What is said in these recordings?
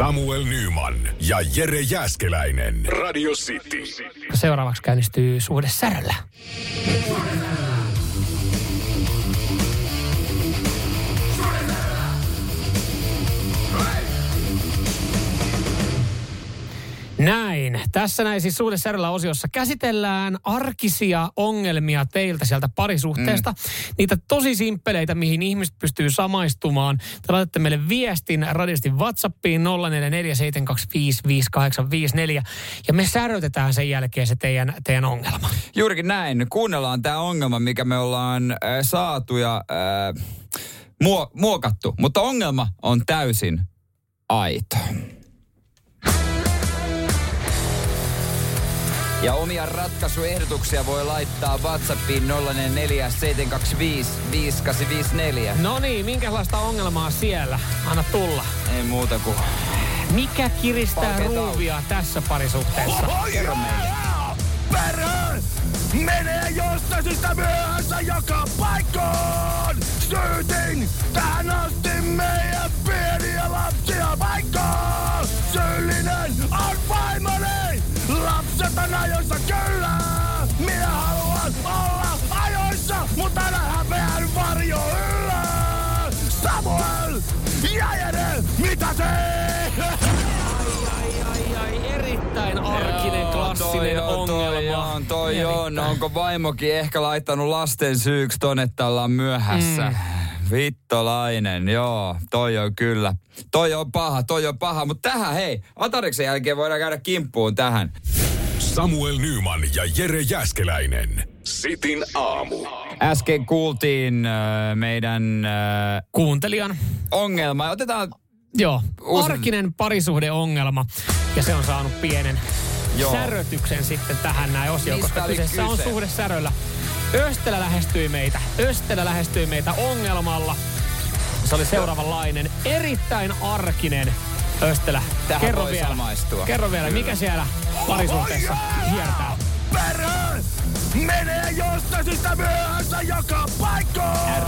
Samuel Nyman ja Jere Jäskeläinen. Radio City. Seuraavaksi käynnistyy suhde säröllä. Tässä näin siis Suhde Säröllä osiossa käsitellään arkisia ongelmia teiltä sieltä parisuhteesta. Mm. Niitä tosi simppeleitä, mihin ihmiset pystyy samaistumaan. Te laitatte meille viestin radistin WhatsAppiin 0447255854 ja me särötetään sen jälkeen se teidän, teidän ongelma. Juurikin näin. Kuunnellaan tämä ongelma, mikä me ollaan äh, saatu ja äh, muo- muokattu. Mutta ongelma on täysin aito. Ja omia ratkaisuehdotuksia voi laittaa WhatsAppiin 0447255854. No niin, minkälaista ongelmaa siellä? Anna tulla. Ei muuta kuin... Mikä kiristää Palkeet ruuvia tässä parisuhteessa? Kerro meille. Menee jostain syystä myöhässä joka paikkaan. Syytin tähän asti meidän pieniä lapsia paikkaan. Syyllinen on vaimoni. Lapset on ajoissa kyllä. Minä haluan olla ajoissa, mutta älä häpeän varjo yllä. Samuel ja Jere, mitä ai, erittäin arkinen, Joo, klassinen toi on, ongelma. Toi on, toi on. Onko vaimokin ehkä laittanut lasten syyksi ton, että ollaan myöhässä? Mm. Vittolainen, joo, toi on kyllä. Toi on paha, toi on paha. Mutta tähän, hei, Atariksen jälkeen voidaan käydä kimppuun tähän. Samuel Nyman ja Jere Jäskeläinen. Sitin aamu. Äsken kuultiin äh, meidän äh, Kuuntelijan, ongelma. Otetaan, joo, Uusi- arkinen parisuhdeongelma. Ja se on saanut pienen Joo. särötyksen sitten tähän näin osioon, koska kyseessä on kyse? suhde säröllä. Östelä lähestyi meitä. Östelä lähestyi meitä ongelmalla. Se oli seuraavanlainen. Erittäin arkinen Östelä. Tähän Kerro voi vielä. samaistua. Kerro vielä, mikä siellä parisuhteessa hiertää? Perhe menee jostain syystä myöhässä joka paikkaan.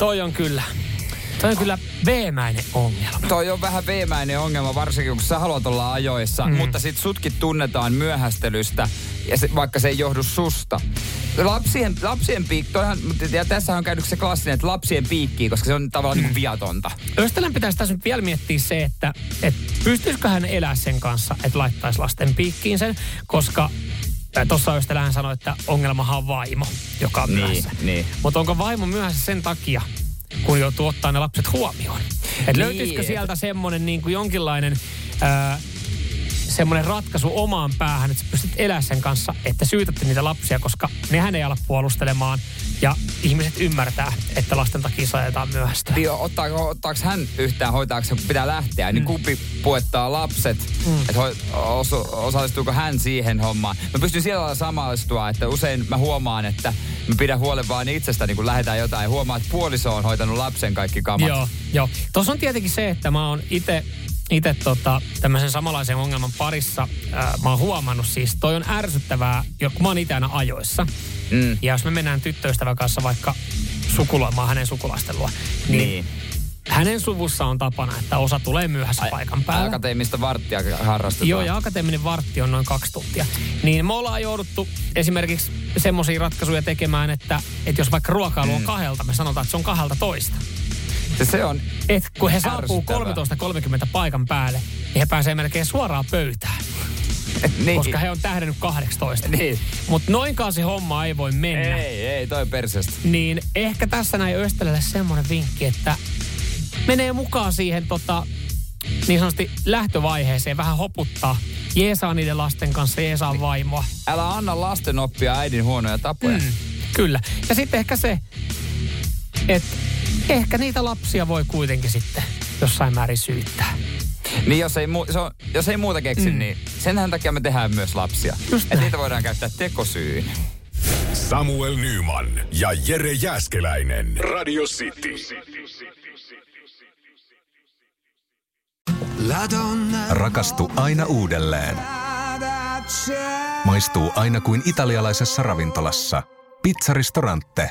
Toi on kyllä, toi on kyllä veemäinen ongelma. toi on vähän veemäinen ongelma, varsinkin kun sä haluat olla ajoissa, mm. mutta sit sutkin tunnetaan myöhästelystä, ja se, vaikka se ei johdu susta. Lapsien, lapsien piikki, toihan, ja tässä on käynyt se klassinen, että lapsien piikki, koska se on tavallaan mm. niin viatonta. Östelän pitäisi tässä nyt vielä miettiä se, että, että pystyisikö hän elää sen kanssa, että laittaisi lasten piikkiin sen, koska Tuossa Östelään sanoi, että ongelmahan on vaimo, joka on Niin, myöhässä. niin. Mutta onko vaimo myöhässä sen takia, kun joutuu ottaa ne lapset huomioon? Et Niin, löytyisikö sieltä semmoinen niin kuin jonkinlainen ää, semmoinen ratkaisu omaan päähän, että sä pystyt elämään sen kanssa, että syytätte niitä lapsia, koska nehän ei ala puolustelemaan ja ihmiset ymmärtää, että lasten takia saatetaan myöhästä. Niin, ottaako, ottaako hän yhtään, hoitaako se, kun pitää lähteä, niin kumpi puettaa lapset, mm. että osu, osallistuuko hän siihen hommaan. Mä pystyn siellä lailla samaistua, että usein mä huomaan, että mä pidän huolen vaan itsestäni, kun lähdetään jotain, ja huomaan, että puoliso on hoitanut lapsen kaikki kamat. Joo, joo. Tuossa on tietenkin se, että mä oon itse itse tota, tämmöisen samanlaisen ongelman parissa, ää, mä oon huomannut siis, toi on ärsyttävää, kun mä oon itse aina ajoissa. Mm. Ja jos me mennään tyttöystävän kanssa vaikka sukuloimaan hänen sukulaisten luo, niin, Niin. hänen suvussa on tapana, että osa tulee myöhässä paikan päällä. Akateemista varttia harrastetaan. Joo, ja akateeminen vartti on noin kaksi tuntia. Niin me ollaan jouduttu esimerkiksi semmoisia ratkaisuja tekemään, että, että jos vaikka ruokailu on kahelta, me sanotaan, että se on kahelta toista. Se, se on, Et kun he saapuu Ärsyttävää. 13.30 paikan päälle, niin he pääsee melkein suoraan pöytään, niin. koska he on tähdännyt 18. Niin. Mutta noinkaan se homma ei voi mennä. Ei, ei, toi persestä. Niin ehkä tässä näin Östelälle semmoinen vinkki, että menee mukaan siihen tota, niin sanotusti lähtövaiheeseen, vähän hoputtaa. Jeesaa niiden lasten kanssa, jeesaa vaimoa. Älä anna lasten oppia äidin huonoja tapoja. Mm, kyllä. Ja sitten ehkä se, että ehkä niitä lapsia voi kuitenkin sitten jossain määrin syyttää. Niin jos ei, mu- se on, jos ei muuta keksi, mm. niin senhän takia me tehdään myös lapsia. Että niitä voidaan käyttää tekosyyn. Samuel Nyman ja Jere Jäskeläinen. Radio City. Rakastu aina uudelleen. Maistuu aina kuin italialaisessa ravintolassa. Pizzaristorante.